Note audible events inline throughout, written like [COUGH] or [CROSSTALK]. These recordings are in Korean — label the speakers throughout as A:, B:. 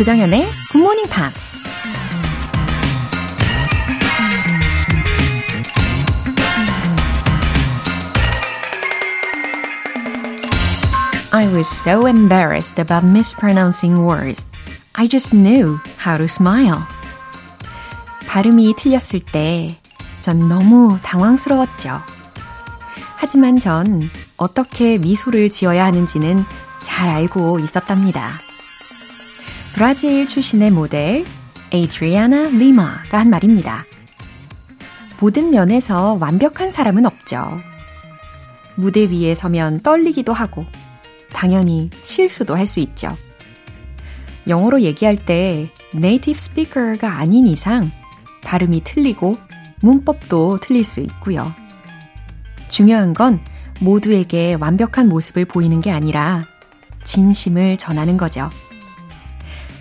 A: Good Morning Pops. I was so embarrassed about mispronouncing words. I just knew how to smile. 발음이 틀렸을 때 전 너무 당황스러웠죠. 하지만 전 어떻게 미소를 지어야 하는지는 잘 알고 있었답니다. 브라질 출신의 모델 에이드리아나 리마가 한 말입니다. 모든 면에서 완벽한 사람은 없죠. 무대 위에 서면 떨리기도 하고 당연히 실수도 할 수 있죠. 영어로 얘기할 때 native speaker가 아닌 이상 발음이 틀리고 문법도 틀릴 수 있고요. 중요한 건 모두에게 완벽한 모습을 보이는 게 아니라 진심을 전하는 거죠.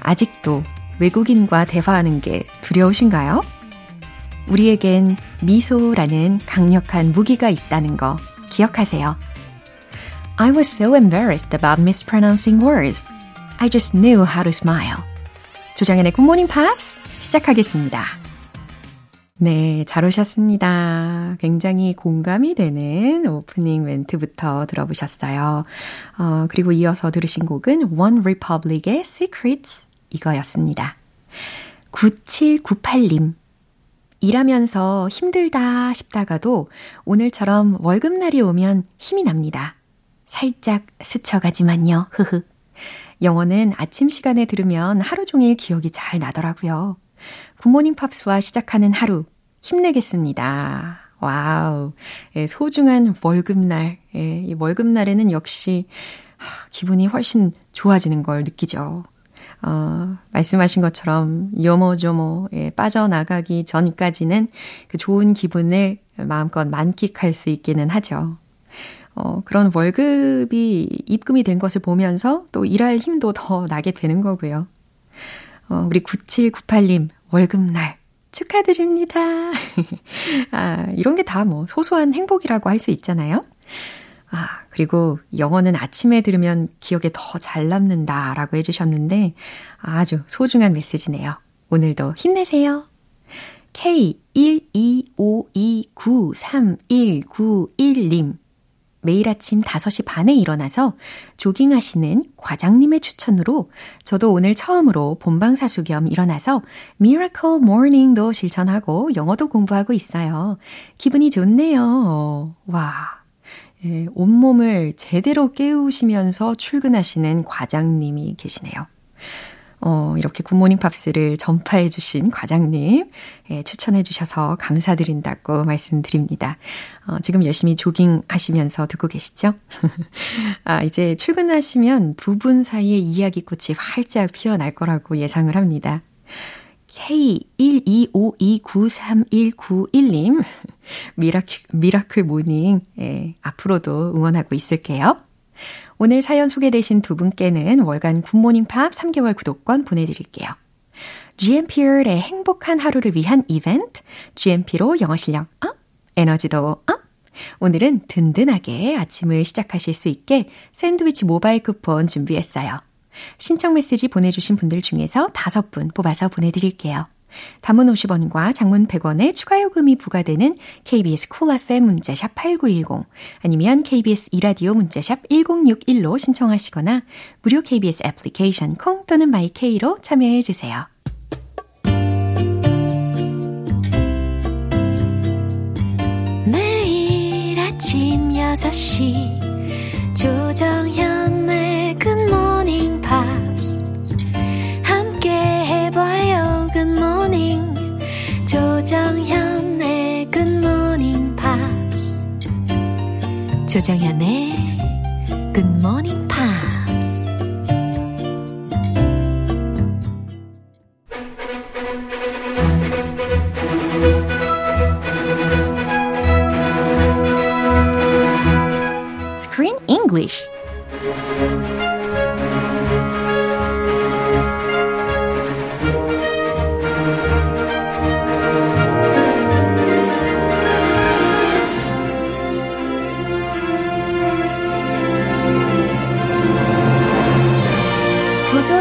A: 아직도 외국인과 대화하는 게 두려우신가요? 우리에겐 미소라는 강력한 무기가 있다는 거 기억하세요. I was so embarrassed about mispronouncing words. I just knew how to smile. Good Morning Pops 시작하겠습니다. 네, 잘 오셨습니다. 굉장히 공감이 되는 오프닝 멘트부터 들어보셨어요. 어, 그리고 이어서 들으신 곡은 One Republic의 Secrets 이거였습니다. 9798님. 일하면서 힘들다 싶다가도 오늘처럼 월급날이 오면 힘이 납니다. 살짝 스쳐가지만요. 흐흐. 영어는 아침 시간에 들으면 하루 종일 기억이 잘 나더라고요. 굿모닝 팝스와 시작하는 하루 힘내겠습니다. Wow. 예, 소중한 월급날. 예, 이 월급날에는 역시 기분이 훨씬 좋아지는 걸 느끼죠. 어, 말씀하신 것처럼 요모조모 예, 빠져나가기 전까지는 그 좋은 기분을 마음껏 만끽할 수 있기는 하죠. 어, 그런 월급이 입금이 된 것을 보면서 또 일할 힘도 더 나게 되는 거고요. 어, 우리 9798님, 월급날 축하드립니다. [LAUGHS] 아, 이런 게 다 뭐 소소한 행복이라고 할 수 있잖아요. 아, 그리고 영어는 아침에 들으면 기억에 더 잘 남는다 라고 해주셨는데 아주 소중한 메시지네요. 오늘도 힘내세요. K125293191님. 매일 아침 5시 반에 일어나서 조깅하시는 과장님의 추천으로 저도 오늘 처음으로 본방사수 겸 일어나서 Miracle Morning도 실천하고 영어도 공부하고 있어요. 기분이 좋네요. 와. 예, 온몸을 제대로 깨우시면서 출근하시는 과장님이 계시네요. 어, 이렇게 굿모닝 팝스를 전파해 주신 과장님, 예, 추천해 주셔서 감사드린다고 말씀드립니다. 어, 지금 열심히 조깅 하시면서 듣고 계시죠? [LAUGHS] 아, 이제 출근하시면 두 분 사이의 이야기꽃이 활짝 피어날 거라고 예상을 합니다. K125293191님, [LAUGHS] miracle, miracle morning, 예, 앞으로도 응원하고 있을게요. 오늘 사연 소개되신 두 분께는 월간 굿모닝 팝 3개월 구독권 보내드릴게요. GMP의 행복한 하루를 위한 이벤트, GMP로 영어 실력 up, 에너지도 up. 오늘은 든든하게 아침을 시작하실 수 있게 샌드위치 모바일 쿠폰 준비했어요. 신청 메시지 보내주신 분들 중에서 다섯 분 뽑아서 보내드릴게요. 단문 50원과 장문 100원의 추가 요금이 부과되는 KBS cool Cool FM 문자샵 8910 아니면 KBS 2라디오 문자샵 1061로 신청하시거나 무료 KBS 애플리케이션 콩 또는 마이케이로 참여해 주세요. 매일 아침 6시 조정현의 조정현의 굿모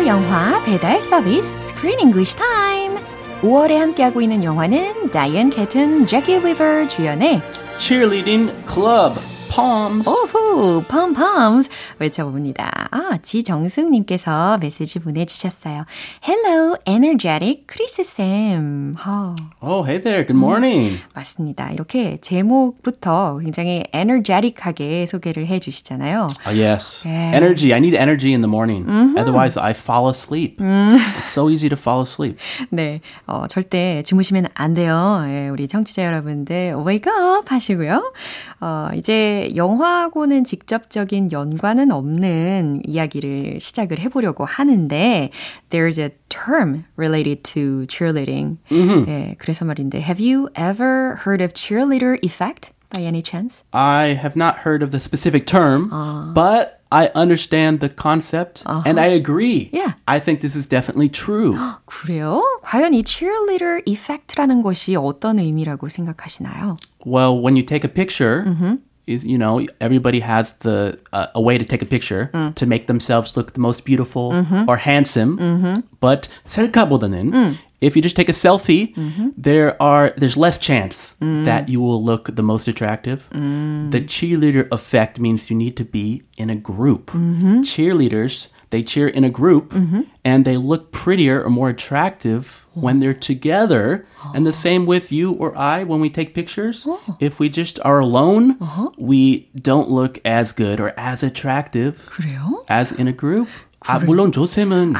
A: 영화 배달 서비스 Screen English Time. 5월에 함께하고 있는 영화는 (diane caton) (jackie Weaver 주연의
B: Cheerleading Club palms.
A: 오호, palm palms 외쳐봅니다. 아, 지정숙님께서 메시지 보내주셨어요. Hello, energetic 크리스 쌤.
B: 어. Oh, hey there. Good morning. 음,
A: 맞습니다. 이렇게 제목부터 굉장히 energetic하게 소개를 해주시잖아요.
B: Oh, yes. Yeah. Energy. I need energy in the morning. Mm-hmm. Otherwise, I fall asleep. Mm. It's so easy to fall asleep.
A: 네, 어, 절대 주무시면 안 돼요. 예, 우리 청취자 여러분들 wake up 하시고요. 어, 이제 영화하고는 직접적인 연관은 없는 이야기를 시작을 해보려고 하는데 there's a term related to cheerleading. Mm-hmm. 예, 그래서 말인데 have you ever heard of cheerleader effect by any chance?
B: I have not heard of the specific term, uh. but I understand the concept uh-huh. and I agree.
A: Yeah.
B: I think this is definitely true.
A: 그래요? 과연 이 cheerleader effect라는 것이 어떤 의미라고 생각하시나요?
B: Well, when you take a picture, mm-hmm. is you know everybody has the uh, a way to take a picture mm. to make themselves look the most beautiful mm-hmm. or handsome. Mm-hmm. But 셀카보다는 mm. if you just take a selfie, mm-hmm. there are there's less chance mm. that you will look the most attractive. Mm. The cheerleader effect means you need to be in a group. Mm-hmm. Cheerleaders they cheer in a group mm-hmm. and they look prettier or more attractive oh. when they're together. Oh. And the same with you or I when we take pictures. Oh. If we just are alone, uh-huh. we don't look as good or as attractive
A: 그래요?
B: as in a group. 아, 물론 조쌤은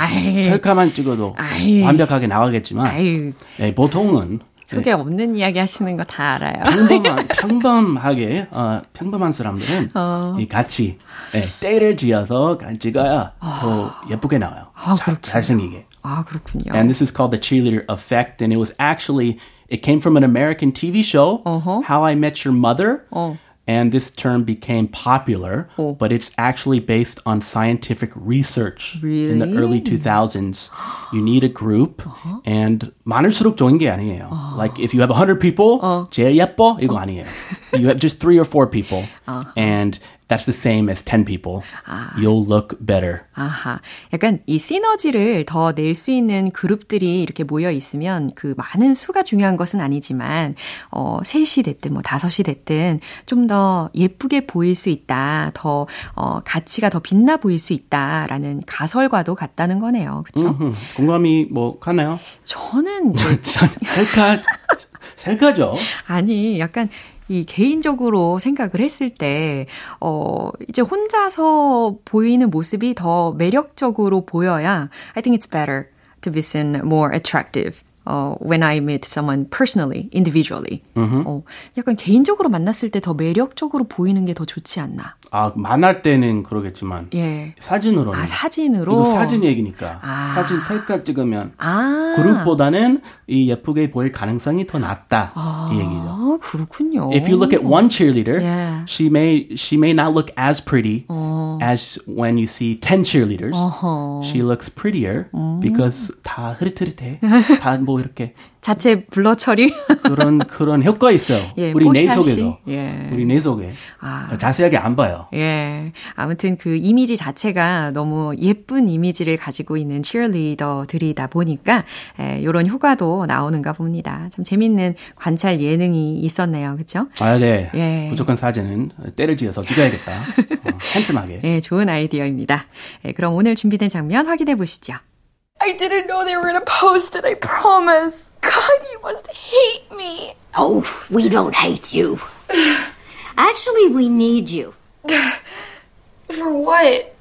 B: 셀카만 찍어도 아이. 완벽하게 나가겠지만 네, 보통은
A: 네. 없는 이야기 하시는 거 다 알아요.
B: 평범한, 평범하게, 어, 평범한 사람들은 어. 이 같이 네, 때를 지어서 찍어야 아. 더 예쁘게 나와요. 아, 자, 잘생기게.
A: 아, 그렇군요.
B: And this is called the cheerleader effect, and it was actually, it came from an American TV show, uh-huh. How I Met Your Mother. 어. and this term became popular, oh. but it's actually based on scientific research
A: really?
B: in the early 2000s. You need a group, uh-huh. and 많을수록 좋은 게 아니에요. Uh-huh. Like if you have 100 people, uh. 제일 예뻐 이거 아니에요. you have just three or four people, uh-huh. and that's the same as 10 people. 아. You'll look better.
A: 아하. 약간 이 시너지를 더 낼 수 있는 그룹들이 이렇게 모여 있으면 그 많은 수가 중요한 것은 아니지만, 어, 셋이 됐든 뭐 다섯이 됐든 좀 더 예쁘게 보일 수 있다. 더, 어, 가치가 더 빛나 보일 수 있다라는 가설과도 같다는 거네요. 그쵸? 음흠.
B: 공감이 뭐 가나요?
A: 저는. [LAUGHS]
B: 셀카, 셀카죠?
A: 아니, 약간 이 개인적으로 생각을 했을 때, 어, 이제 혼자서 보이는 모습이 더 매력적으로 보여야 I think it's better to be seen more attractive. 어, when I meet someone personally, individually. Mm-hmm. 어, 약간 개인적으로 만났을 때 더 매력적으로 보이는 게 더 좋지 않나.
B: 아, 만날 때는 그러겠지만. 예. 사진으로는.
A: 아, 사진으로?
B: 이거 사진 얘기니까. 아. 사진 셀카 찍으면. 아. 그룹보다는 이 예쁘게 보일 가능성이 더 낮다. 아. 이 얘기죠.
A: 그렇군요.
B: If you look at one cheerleader, yeah. she may, she may not look as pretty 어. as when you see 10 cheerleaders. 어허. She looks prettier 음. because 다 흐릿흐릿해. 다 뭐 이렇게
A: 자체 블러 처리 [LAUGHS]
B: 그런 그런 효과 있어요. 예, 우리 내 속에도 예. 우리 내 속에 아. 자세하게 안 봐요.
A: 예. 아무튼 그 이미지 자체가 너무 예쁜 이미지를 가지고 있는 치어리더들이다 보니까 예, 이런 효과도 나오는가 봅니다. 참 재밌는 관찰 예능이 있었네요, 그렇죠?
B: 아, 네. 예. 부족한 사진은 때를 지어서 찍어야겠다. 어, [LAUGHS] 핸섬하게.
A: 예, 좋은 아이디어입니다. 예, 그럼 오늘 준비된 장면 확인해 보시죠.
C: I didn't know they were gonna post it, I promise. God, you must hate me.
D: Oh, we don't hate you. Actually, we need you. [SIGHS]
C: For what?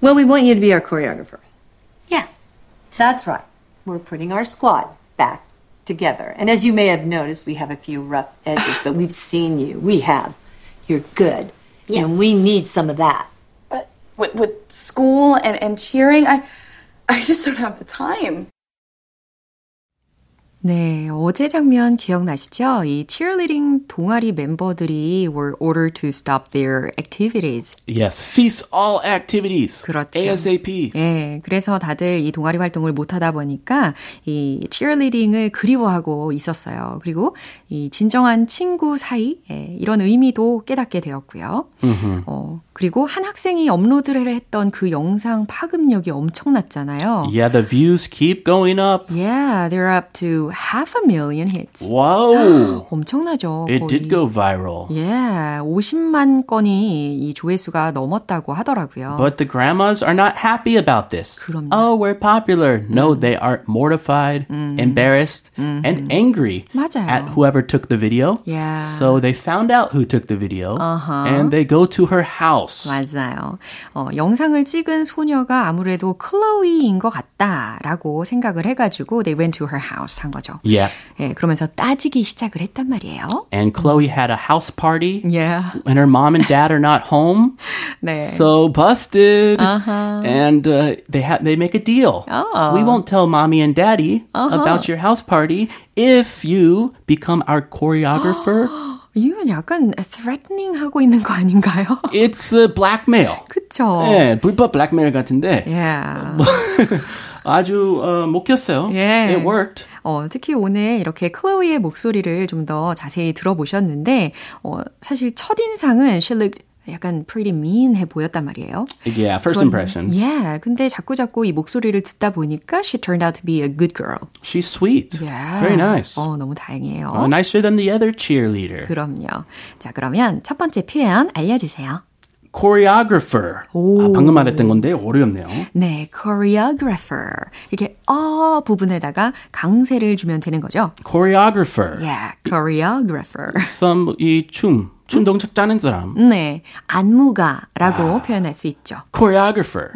D: Well, we want you to be our choreographer. Yeah, that's right. We're putting our squad back together. And as you may have noticed, we have a few rough edges, but we've seen you. We have. You're good. Yeah. And we need some of that.
C: But with, with school and, and cheering, I. I just don't have the time.
A: 네, 어제 장면 기억나시죠? 이 cheerleading 동아리 멤버들이 were ordered to stop their activities.
B: Yes, cease all activities.
A: 그렇죠.
B: ASAP.
A: 예, 그래서 다들 이 동아리 활동을 못 하다 보니까 이 cheerleading을 그리워하고 있었어요. 그리고 이 진정한 친구 사이, 예, 이런 의미도 깨닫게 되었고요. 어, 그리고 한 학생이 업로드를 했던 그 영상 파급력이 엄청났잖아요.
B: Yeah, the views keep going up.
A: Yeah, they're up to half a million hits.
B: Wow. [GASPS]
A: 엄청나죠.
B: It
A: 거의.
B: did go viral.
A: Yeah, 50만 건이 이 조회수가 넘었다고 하더라고요.
B: But the grandmas are not happy about this.
A: 그럼요.
B: Oh, we're popular. No, they are mortified, embarrassed, and angry
A: 맞아요.
B: at whoever took the video.
A: Yeah.
B: So they found out who took the video
A: Uh-huh.
B: and they go to her house.
A: 맞아요. 어, 영상을 찍은 소녀가 아무래도 클로이인 것 같다라고 생각을 해가지고 they went to her house 한 거죠.
B: Yeah.
A: 예, 그러면서 따지기 시작을 했단 말이에요.
B: And Chloe had a house party
A: Yeah.
B: and her mom and dad are not home.
A: 네.
B: So busted. And uh, they ha- they make a deal.
A: Oh.
B: We won't tell mommy and daddy about your house party if you become our choreographer.
A: 이건 약간 threatening 하고 있는 거 아닌가요? [LAUGHS]
B: It's blackmail.
A: 그쵸?
B: 예, 불법 blackmail 같은데
A: Yeah. [LAUGHS]
B: 아주 어, 먹혔어요.
A: 예.
B: It worked.
A: 어, 특히 오늘 이렇게 클로이의 목소리를 좀 더 자세히 들어보셨는데, 어, 사실 첫인상은 she looked 약간 pretty mean해 보였단 말이에요.
B: Yeah, first impression.
A: Yeah, 근데 자꾸 자꾸 이 목소리를 듣다 보니까 she turned out to be a good girl.
B: She's sweet.
A: Yeah.
B: Very nice.
A: 어, 너무 다행이에요.
B: Uh, nicer than the other cheerleader.
A: 그럼요. 자, 그러면 첫 번째 표현 알려주세요.
B: Choreographer. 아, 방금 말했던 건데 어렵네요.
A: 네, choreographer. 이렇게 어 부분에다가 강세를 주면 되는 거죠.
B: Choreographer.
A: Yeah, choreographer.
B: Some 이 춤, 춤 동작 짜는 사람.
A: 네, 안무가라고 표현할 수 있죠.
B: Choreographer.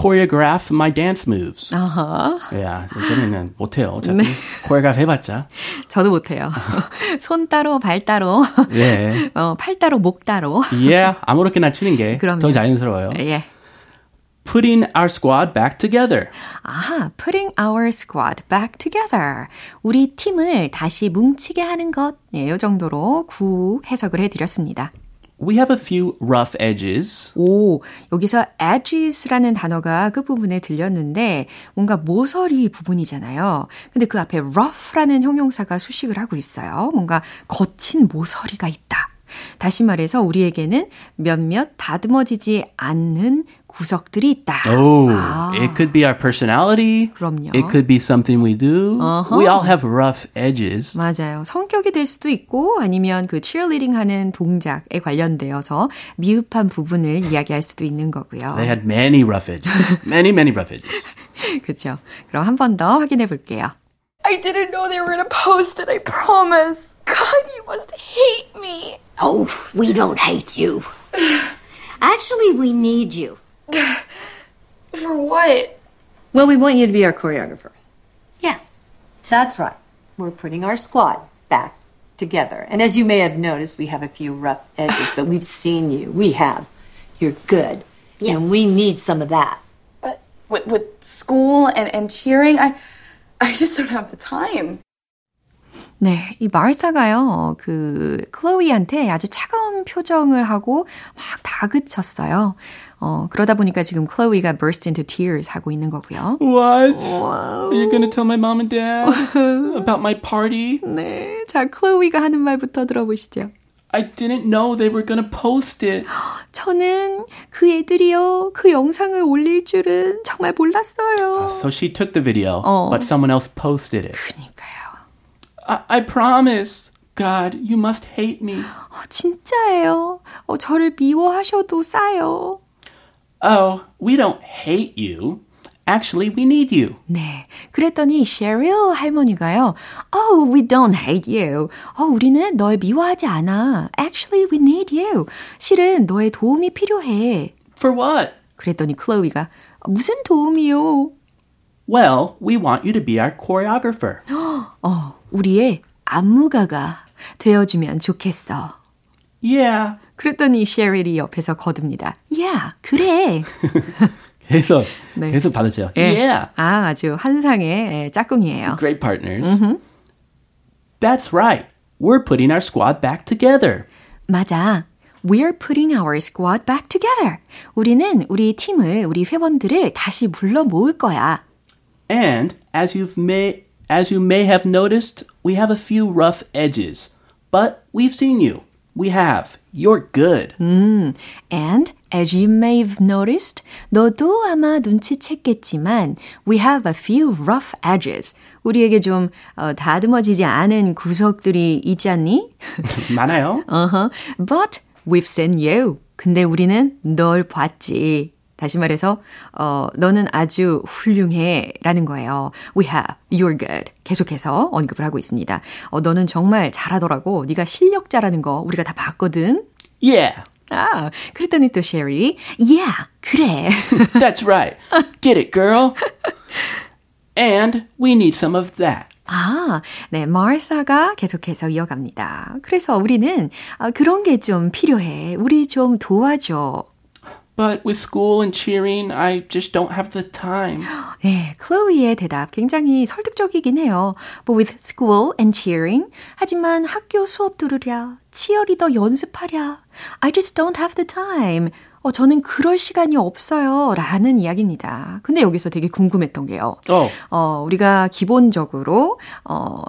B: Choreograph my dance moves. 야, 저는 못해요. 어차피 choreograph 해봤자.
A: 저도 못해요. [LAUGHS] 손 따로, 발 따로,
B: 예. [LAUGHS]
A: 어, 팔 따로, 목 따로.
B: 예, 아무렇게나 추는 게. [LAUGHS] 더 자연스러워요.
A: 예.
B: Putting our squad back together.
A: 아하, putting our squad back together. 우리 팀을 다시 뭉치게 하는 것. 예, 이 정도로 구 해석을 해 드렸습니다.
B: We have a few rough edges.
A: 오, 여기서 edges라는 단어가 끝부분에 들렸는데 뭔가 모서리 부분이잖아요. 근데 그 앞에 rough라는 형용사가 수식을 하고 있어요. 뭔가 거친 모서리가 있다. 다시 말해서 우리에게는 몇몇 다듬어지지 않는 구석들이 있다.
B: Oh, it could be our personality.
A: 그럼요.
B: It could be something we do. We all have rough edges.
A: 맞아요. 성격이 될 수도 있고 아니면 그 cheerleading 하는 동작에 관련되어서 미흡한 부분을 이야기할 수도 있는 거고요.
B: They had many rough edges. [LAUGHS] Many, many rough edges.
A: 그렇죠. 그럼 한 번 더 확인해 볼게요.
C: I didn't know they were gonna post it, I promise. God, you must hate me.
E: Oh, we don't hate you. Actually, we need you. [SIGHS]
C: For what?
D: Well, we want you to be our choreographer.
E: Yeah.
D: That's right. We're putting our squad back together. And as you may have noticed, we have a few rough edges, but we've seen you. We have. You're good.
E: Yeah.
D: And we need some of that.
C: But with, with school and, and cheering, I I just don't have the time.
A: 네, 이 마르타가요, 그, 클로이한테 아주 차가운 표정을 하고 막 다그쳤어요. 어, 그러다 보니까 지금 클로이가 burst into tears 하고 있는 거고요.
B: What? Are you gonna tell my mom and dad about my party?
A: 네, 자, 클로이가 하는 말부터 들어보시죠.
B: I didn't know they were gonna post it.
A: 저는 그 애들이요, 그 영상을 올릴 줄은 정말 몰랐어요.
B: So she took the video,
A: Oh.
B: but someone else posted it.
A: 그러니까요.
B: I, I promise. God, you must hate me.
A: 어, 진짜예요. 어, 저를 미워하셔도 싸요.
B: Oh, we don't hate you. Actually, we need you.
A: 네. 그랬더니 셰릴 할머니가요. Oh, we don't hate you. 어, 우리는 널 미워하지 않아. Actually, we need you. 실은 너의 도움이 필요해.
B: For what?
A: 그랬더니 클로이가 무슨 도움이요?
B: Well, we want you to be our choreographer.
A: 어, 우리의 안무가가 되어주면 좋겠어.
B: yeah.
A: 그랬더니 셰릴이 옆에서 거듭니다. 야, 그래. [LAUGHS]
B: 계속,
A: 네.
B: 계속 받았죠.
A: 예.
B: Yeah.
A: 아, 아주 환상의 예, 짝꿍이에요.
B: Great partners. That's right. We're putting our squad back together.
A: 맞아. We're putting our squad back together. 우리는 우리 팀을, 우리 회원들을 다시 불러 모을 거야.
B: And as you've may as you may have noticed, we have a few rough edges. But we've seen you. We have. You're good.
A: And as you may have noticed, 너도 아마 눈치챘겠지만, we have a few rough edges. 우리에게 좀 어, 다듬어지지 않은 구석들이 있지 않니?
B: 많아요.
A: uh-huh. But we've seen you. 근데 우리는 널 봤지. 다시 말해서 어, 너는 아주 훌륭해 라는 거예요. We have, you're good. 계속해서 언급을 하고 있습니다. 어, 너는 정말 잘하더라고. 네가 실력자라는 거 우리가 다 봤거든.
B: Yeah.
A: 아, 그랬더니 또 셰리, yeah, 그래. [LAUGHS]
B: That's right. Get it, girl. And we need some of that.
A: 아, 네, 마르사가 계속해서 이어갑니다. 그래서 우리는 아, 그런 게 좀 필요해. 우리 좀 도와줘.
B: But with school and cheering, I just don't have the time. [GASPS]
A: 네, 클로이의 대답 굉장히 설득적이긴 해요. But with school and cheering, 하지만 학교 수업 들으랴, 치어리더 연습하랴, I just don't have the time. 어, 저는 그럴 시간이 없어요. 라는 이야기입니다. 근데 여기서 되게 궁금했던 게요.
B: 어.
A: 어, 우리가 기본적으로, 어,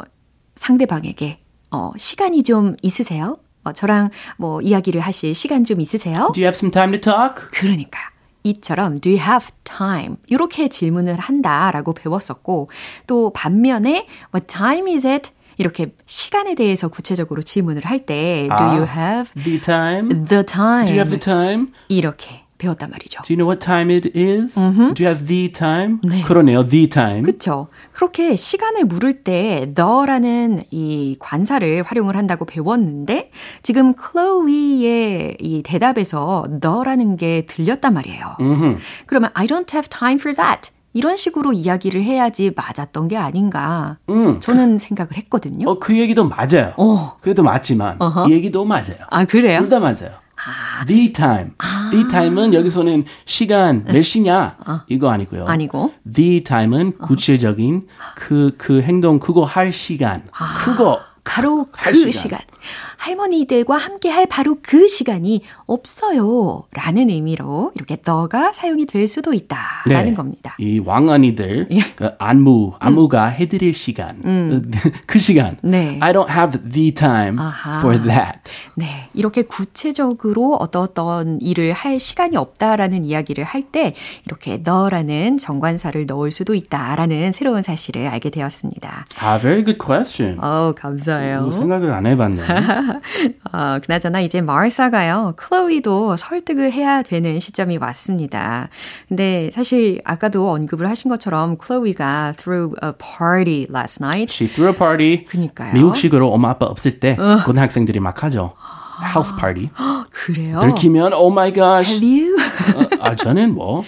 A: 상대방에게, 어, 시간이 좀 있으세요? 어, 저랑 뭐 이야기를 하실 시간 좀 있으세요?
B: Do you have some time to talk?
A: 그러니까 이처럼 do you have time 이렇게 질문을 한다라고 배웠었고 또 반면에 what time is it 이렇게 시간에 대해서 구체적으로 질문을 할때 do you have
B: The time?
A: the time
B: Do you have the time?
A: 이렇게 배웠단 말이죠.
B: Do you know what time it is? Do you have the time?
A: 네.
B: 그러네요. The time.
A: 그렇죠. 그렇게 시간을 물을 때 the라는 이 관사를 활용을 한다고 배웠는데 지금 클로이의 이 대답에서 the라는 게 들렸단 말이에요. 그러면 I don't have time for that. 이런 식으로 이야기를 해야지 맞았던 게 아닌가. 저는 생각을 했거든요.
B: 어, 그 얘기도 맞아요.
A: 어.
B: 그래도 맞지만 이 얘기도 맞아요.
A: 아, 그래요?
B: 둘 다 맞아요. The time. The time은 여기서는 시간 몇 시냐 이거 아니고요.
A: 아니고.
B: The time은 구체적인 그그 행동 그거 할 시간. 그거
A: 바로 할그
B: 시간.
A: 시간. 할머니들과 함께 할 바로 그 시간이 없어요. 라는 의미로 이렇게 너가 사용이 될 수도 있다 라는 겁니다.
B: 이 왕언니들
A: 예.
B: 그 안무 안무가 해드릴 시간 [LAUGHS] 그 시간.
A: 네.
B: I don't have the time
A: 아하.
B: for that.
A: 네. 이렇게 구체적으로 어떤 어떤 일을 할 시간이 없다라는 이야기를 할 때 이렇게 너라는 정관사를 넣을 수도 있다라는 새로운 사실을 알게 되었습니다.
B: 아, very good question.
A: 어, 감사해요.
B: 생각을 안 해봤네. [LAUGHS]
A: 어, 그나저나 이제 마르사가요, 클로이도 설득을 해야 되는 시점이 왔습니다. 근데 사실 아까도 언급을 하신 것처럼 클로이가 threw a party last night.
B: She threw a party.
A: 그니까요.
B: 미국식으로 엄마 아빠 없을 때 고등학생들이 막 하죠. house party. [GASPS]
A: 그래요?
B: 들키면 oh my gosh.
A: Have you?
B: 어, 아 저는 뭐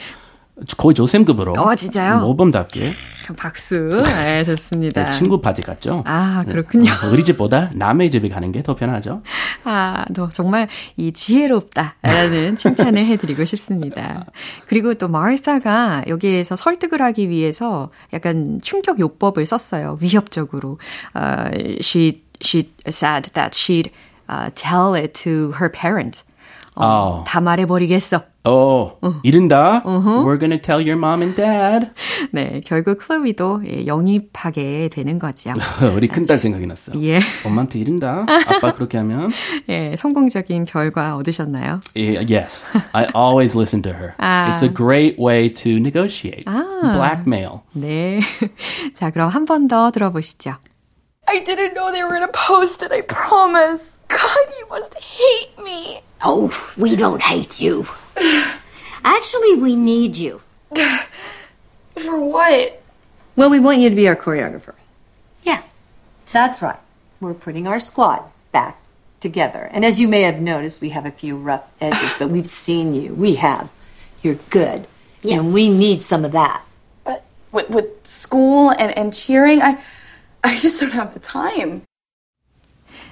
B: 거의 조쌤급으로.
A: 어, 진짜요?
B: 모범답게
A: 박수. 네, 좋습니다.
B: 네, 친구 파티 같죠.
A: 아, 그렇군요.
B: 어, 우리 집보다 남의 집에 가는 게 더 편하죠.
A: 아, 너 정말 이 지혜롭다라는 [LAUGHS] 칭찬을 해드리고 싶습니다. 그리고 또 마르사가 여기에서 설득을 하기 위해서 약간 충격 요법을 썼어요. 위협적으로. Uh, she she said that she'd uh, tell it to her parents. 어,
B: 어.
A: 다 말해버리겠어.
B: 어, 이른다. We're gonna tell your mom and dad. [LAUGHS]
A: 네, 결국 클로이도 예, 영입하게 되는 거죠. [LAUGHS]
B: 우리 큰딸 생각이 났어.
A: 예.
B: 엄마한테 이른다. 아빠 그렇게 하면. [LAUGHS]
A: 예, 성공적인 결과 얻으셨나요?
B: Yeah, yes, I always listen to her.
A: 아.
B: It's a great way to negotiate. Blackmail.
A: 네. 자, 그럼 한 번 더 들어보시죠.
C: I didn't know they were gonna post it, I promise. God, you must hate me.
E: Oh, we don't hate you. Actually, we need you. [SIGHS]
C: For what?
D: Well, we want you to be our choreographer.
E: Yeah.
D: That's right. We're putting our squad back together. And as you may have noticed, we have a few rough edges, but we've seen you. We have. You're good.
E: Yeah.
D: And we need some of that.
C: But with, with school and, and cheering, I, I just don't have the time.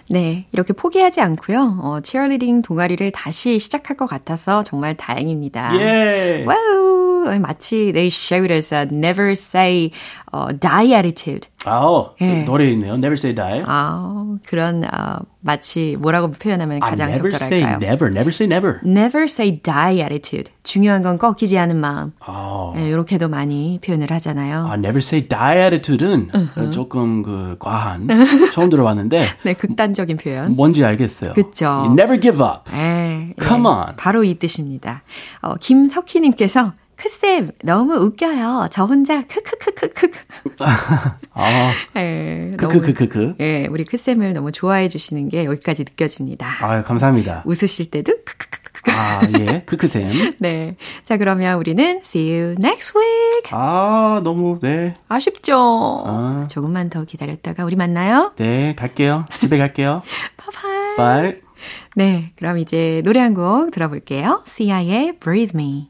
A: 네, 이렇게 포기하지 않고요. 어, 치어리딩 동아리를 다시 시작할 것 같아서 정말 다행입니다.
B: 예.
A: Wow! 마치 they showed us a never say uh, die attitude.
B: 아,
A: 예.
B: 노래 있네요. Never say die.
A: 아, 그런 어, 마치 뭐라고 표현하면
B: 아,
A: 가장
B: never say
A: 적절할까요?
B: never. Never say never.
A: Never say die attitude. 중요한 건 꺾이지 않은 마음.
B: 아,
A: 예, 이렇게도 많이 표현을 하잖아요.
B: 아, never say die attitude는 조금 그 과한 처음 들어봤는데
A: 네, 극단적인 표현.
B: 뭔지 알겠어요. You never give up.
A: 에,
B: Come
A: 예,
B: on.
A: 바로 이 뜻입니다. 어, 김석희님께서 크쌤 너무 웃겨요. 저 혼자 크크크크크. [LAUGHS]
B: 아,
A: 예,
B: 크크크크크.
A: 예, 우리 크쌤을 너무 좋아해 주시는 게 여기까지 느껴집니다.
B: 아, 감사합니다.
A: 웃으실 때도 크크크크크.
B: 아, 예, 크크쌤. [LAUGHS]
A: 네. 자, 그러면 우리는 see you next week.
B: 아, 너무 네,
A: 아쉽죠?
B: 아.
A: 조금만 더 기다렸다가 우리 만나요.
B: 네, 갈게요. 집에 갈게요. [LAUGHS]
A: Bye
B: bye. Bye.
A: 네, 그럼 이제 노래 한 곡 들어볼게요. Sia의 Breathe Me.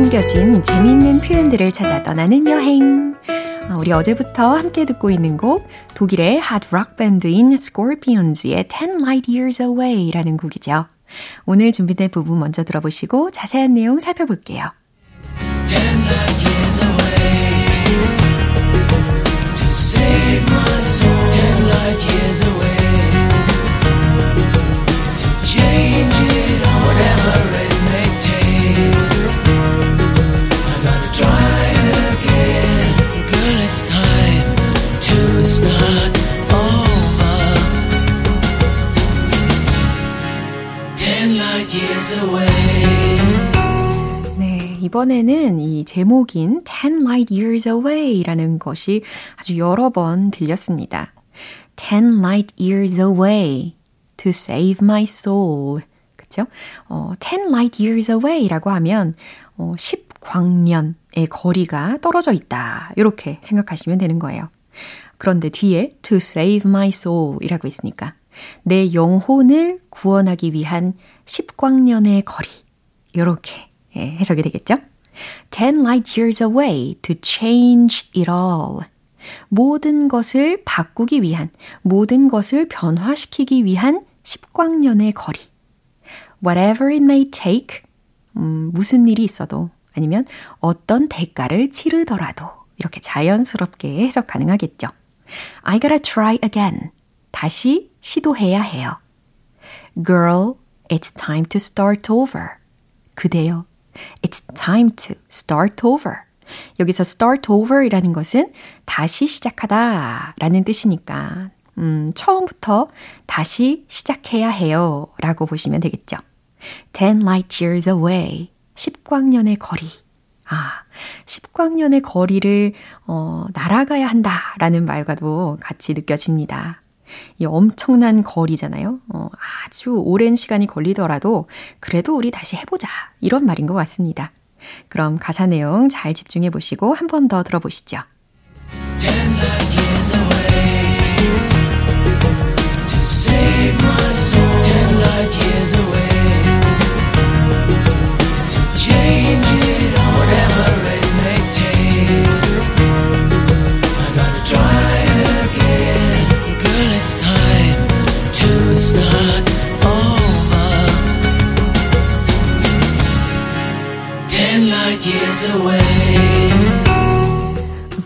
A: 숨겨진 재미있는 표현들을 찾아 떠나는 여행. 아, 우리 어제부터 함께 듣고 있는 곡 독일의 하드록 밴드인 Scorpions의 10 Light Years Away라는 곡이죠. 오늘 준비된 부분 먼저 들어보시고 자세한 내용 살펴볼게요. 네, 이번에는 이 제목인 10 Light Years Away라는 것이 아주 여러 번 들렸습니다. 10 Light Years Away to save my soul. 그쵸? 어, 10 Light Years Away라고 하면 어, 10광년의 거리가 떨어져 있다. 이렇게 생각하시면 되는 거예요. 그런데 뒤에 to save my soul 이라고 있으니까 내 영혼을 구원하기 위한 10광년의 거리. 이렇게 예, 해석이 되겠죠? 10 light years away to change it all. 모든 것을 바꾸기 위한, 모든 것을 변화시키기 위한 10광년의 거리. Whatever it may take. 음, 무슨 일이 있어도 아니면 어떤 대가를 치르더라도 이렇게 자연스럽게 해석 가능하겠죠. I gotta try again. 다시 시도해야 해요. Girl, it's time to start over. 그대여, it's time to start over. 여기서 start over 이라는 것은 다시 시작하다 라는 뜻이니까, 음, 처음부터 다시 시작해야 해요 라고 보시면 되겠죠. 10 light years away. 10광년의 거리. 아, 10광년의 거리를, 어, 날아가야 한다 라는 말과도 같이 느껴집니다. 이 엄청난 거리잖아요. 어, 아주 오랜 시간이 걸리더라도 그래도 우리 다시 해보자. 이런 말인 것 같습니다. 그럼 가사 내용 잘 집중해 보시고 한 번 더 들어보시죠.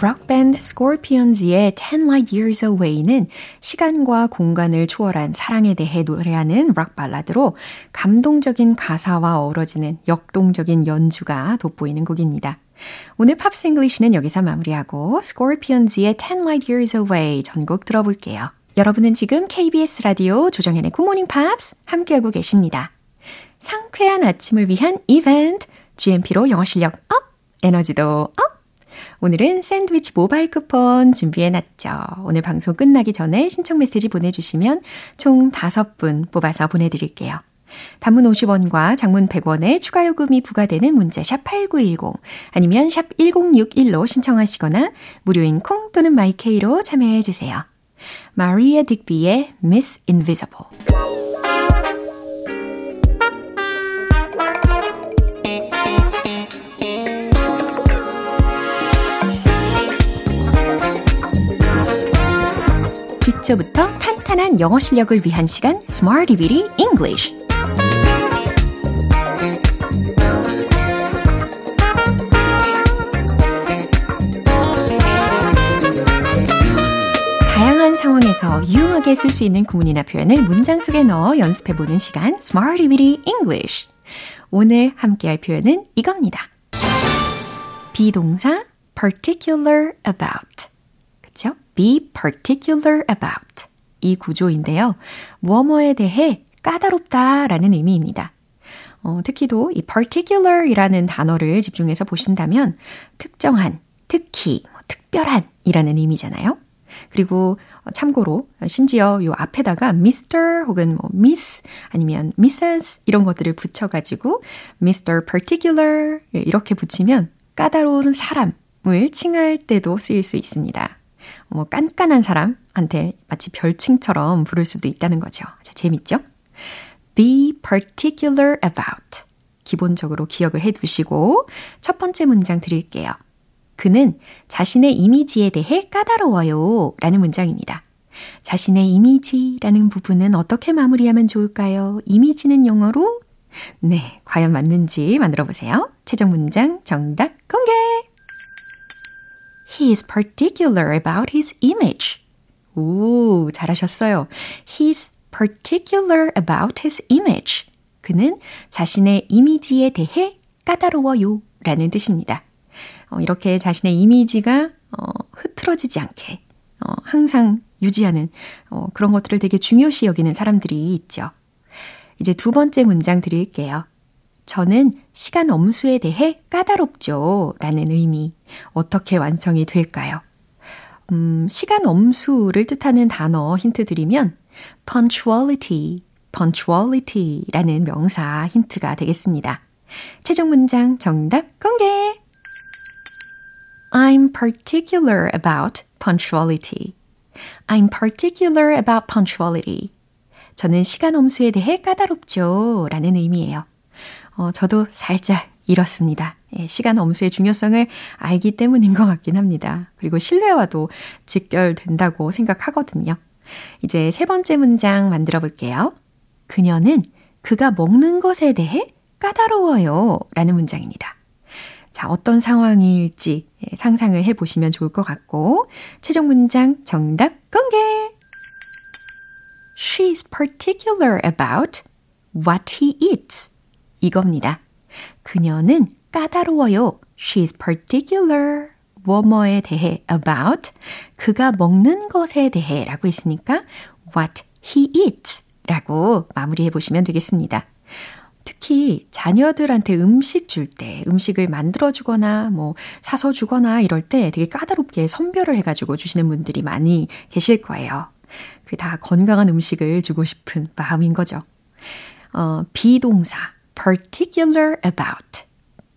A: 록밴드 스콜피언즈의 10 Light Years Away는 시간과 공간을 초월한 사랑에 대해 노래하는 록 발라드로 감동적인 가사와 어우러지는 역동적인 연주가 돋보이는 곡입니다. 오늘 Pops English는 여기서 마무리하고 Scorpions의 10 Light Years Away 전곡 들어볼게요. 여러분은 지금 KBS 라디오 조정현의 굿모닝 팝스 함께하고 계십니다. 상쾌한 아침을 위한 이벤트, GMP로 영어 실력 up, 에너지도 up! 오늘은 샌드위치 모바일 쿠폰 준비해놨죠. 오늘 방송 끝나기 전에 신청 메시지 보내주시면 총 5분 뽑아서 보내드릴게요. 단문 50원과 장문 100원의 추가 요금이 부과되는 문자 샵 8910 아니면 샵 1061로 신청하시거나 무료인 콩 또는 마이케이로 참여해 주세요. Marié Digby의 Miss Invisible 기초부터 탄탄한 영어 실력을 위한 시간 Smarty 다양한 상황에서 유용하게 쓸 수 있는 구문이나 표현을 문장 속에 넣어 연습해보는 시간 Smarty Bitty English 오늘 함께할 표현은 이겁니다. 비동사 particular about? Be particular about 이 구조인데요. 무엇뭐에 대해 까다롭다라는 의미입니다. 어, 특히도 이 particular이라는 단어를 집중해서 보신다면 특정한, 특히, 뭐 특별한 이라는 의미잖아요. 그리고 참고로 심지어 요 앞에다가 Mr. 혹은 뭐 Miss 아니면 Mrs. 이런 것들을 붙여가지고 Mr. Particular 이렇게 붙이면 까다로운 사람을 칭할 때도 쓰일 수 있습니다. 뭐 깐깐한 사람한테 마치 별칭처럼 부를 수도 있다는 거죠. 재밌죠? Be particular about. 기본적으로 기억을 해 두시고 첫 번째 문장 드릴게요. 그는 자신의 이미지에 대해 까다로워요. 라는 문장입니다. 자신의 이미지라는 부분은 어떻게 마무리하면 좋을까요? 이미지는 영어로? 네, 과연 맞는지 만들어 보세요. 최종 문장 정답 공개! He is particular about his image. 오, 잘하셨어요. He's particular about his image. 그는 자신의 이미지에 대해 까다로워요. 라는 뜻입니다. 어, 이렇게 자신의 이미지가 어, 흐트러지지 않게 어, 항상 유지하는 어, 그런 것들을 되게 중요시 여기는 사람들이 있죠. 이제 두 번째 문장 드릴게요. 저는 시간 엄수에 대해 까다롭죠. 라는 의미. 어떻게 완성이 될까요? 음, 시간 엄수를 뜻하는 단어 힌트 드리면 punctuality, punctuality 라는 명사 힌트가 되겠습니다. 최종 문장 정답 공개! I'm particular about punctuality. I'm particular about punctuality. 저는 시간 엄수에 대해 까다롭죠. 라는 의미예요. 어, 저도 살짝 이렇습니다. 예, 시간 엄수의 중요성을 알기 때문인 것 같긴 합니다. 그리고 신뢰와도 직결된다고 생각하거든요. 이제 세 번째 문장 만들어 볼게요. 그녀는 그가 먹는 것에 대해 까다로워요. 라는 문장입니다. 자, 어떤 상황일지 예, 상상을 해 보시면 좋을 것 같고, 최종 문장 정답 공개! She's particular about what he eats. 이겁니다. 그녀는 까다로워요. She's particular. 뭐뭐에 대해 about 그가 먹는 것에 대해 라고 했으니까 what he eats 라고 마무리해 보시면 되겠습니다. 특히 자녀들한테 음식 줄 때, 음식을 만들어 주거나 뭐 사서 주거나 이럴 때 되게 까다롭게 선별을 해가지고 주시는 분들이 많이 계실 거예요. 그 다 건강한 음식을 주고 싶은 마음인 거죠. 어, 비동사, particular about.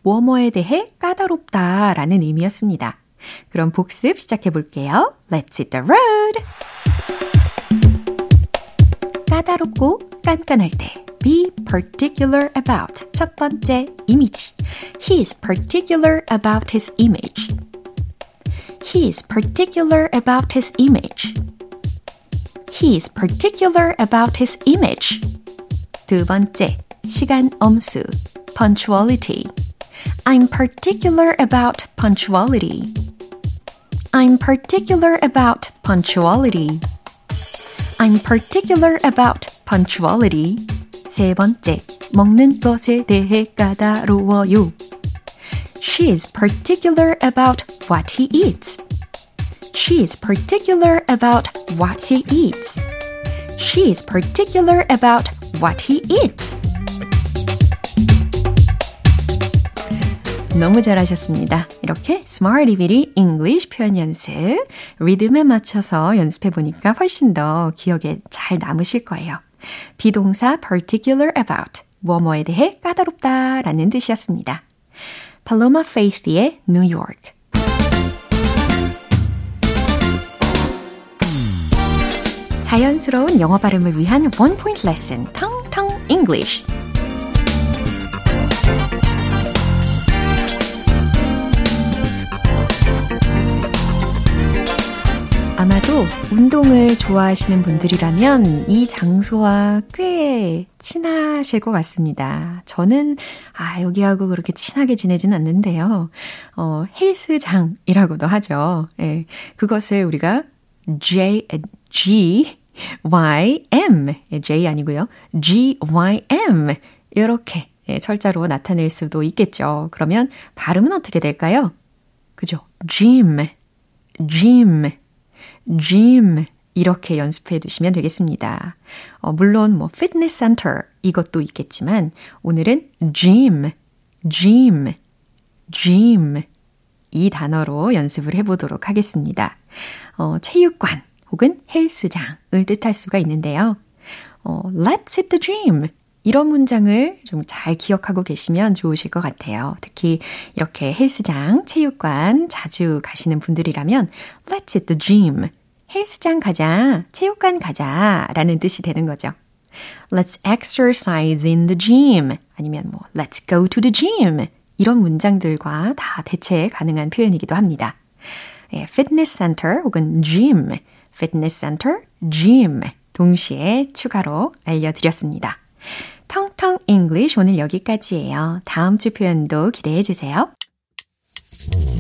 A: 뭐뭐에 대해 까다롭다 라는 의미였습니다. 그럼 복습 시작해 볼게요. Let's hit the road! 까다롭고 깐깐할 때 be particular about 첫 번째 이미지 He is particular about his image. He is particular about his image. He is particular about his image. 두 번째 시간 엄수 punctuality. I'm particular about punctuality. I'm particular about punctuality. I'm particular about punctuality. 세 번째, 먹는 것에 대해 까다로워요. She is particular about what he eats. She's particular about what he eats. She's particular about what he eats. 너무 잘하셨습니다. 이렇게 Smarty Bitty English 표현 연습, 리듬에 맞춰서 연습해 보니까 훨씬 더 기억에 잘 남으실 거예요. 비동사 particular about, 뭐뭐에 대해 까다롭다 라는 뜻이었습니다. Paloma Faith의 New York. 자연스러운 영어 발음을 위한 원 포인트 레슨, 텅텅 English. 아마도 운동을 좋아하시는 분들이라면 이 장소와 꽤 친하실 것 같습니다. 저는, 아, 여기하고 그렇게 친하게 지내진 않는데요. 어, 헬스장이라고도 하죠. 예, 그것을 우리가 J, G, Y, M. 예, J 아니고요. G, Y, M. 이렇게 예, 철자로 나타낼 수도 있겠죠. 그러면 발음은 어떻게 될까요? 그죠? gym, gym. Gym 이렇게 연습해 두시면 되겠습니다. 어, 물론 뭐 fitness center 이것도 있겠지만 오늘은 gym, gym, gym 이 단어로 연습을 해보도록 하겠습니다. 어, 체육관 혹은 헬스장을 뜻할 수가 있는데요. 어, let's hit the gym 이런 문장을 좀 잘 기억하고 계시면 좋으실 것 같아요. 특히 이렇게 헬스장, 체육관 자주 가시는 분들이라면 let's hit the gym 헬스장 가자, 체육관 가자 라는 뜻이 되는 거죠. Let's exercise in the gym 아니면 뭐 Let's go to the gym 이런 문장들과 다 대체 가능한 표현이기도 합니다. 예, fitness center 혹은 gym, fitness center, gym 동시에 추가로 알려드렸습니다. 텅텅 English. 오늘 여기까지예요. 다음 주 표현도 기대해 주세요.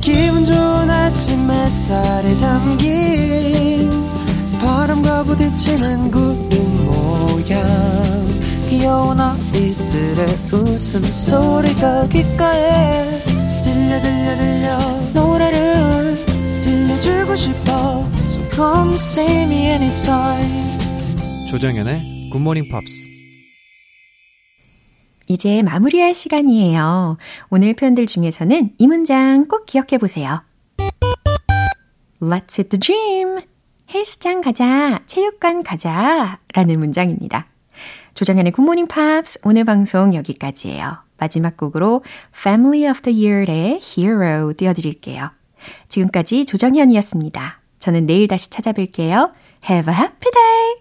F: 기분 좋은 아침 햇살에 담긴 바람과 부딪히는 구름 모양. 귀여운 아이들의 웃음소리가 귓가에 들려 들려 들려. 노래를 들려주고 싶어. So come see me anytime.
G: 조정현의 굿모닝 팝스
A: 이제 마무리할 시간이에요. 오늘 표현들 중에서는 이 문장 꼭 기억해 보세요. Let's hit the gym. 헬스장 가자, 체육관 가자 라는 문장입니다. 조정현의 굿모닝 팝스 오늘 방송 여기까지예요. 마지막 곡으로 Family of the Year의 Hero 띄워드릴게요. 지금까지 조정현이었습니다. 저는 내일 다시 찾아뵐게요. Have a happy day!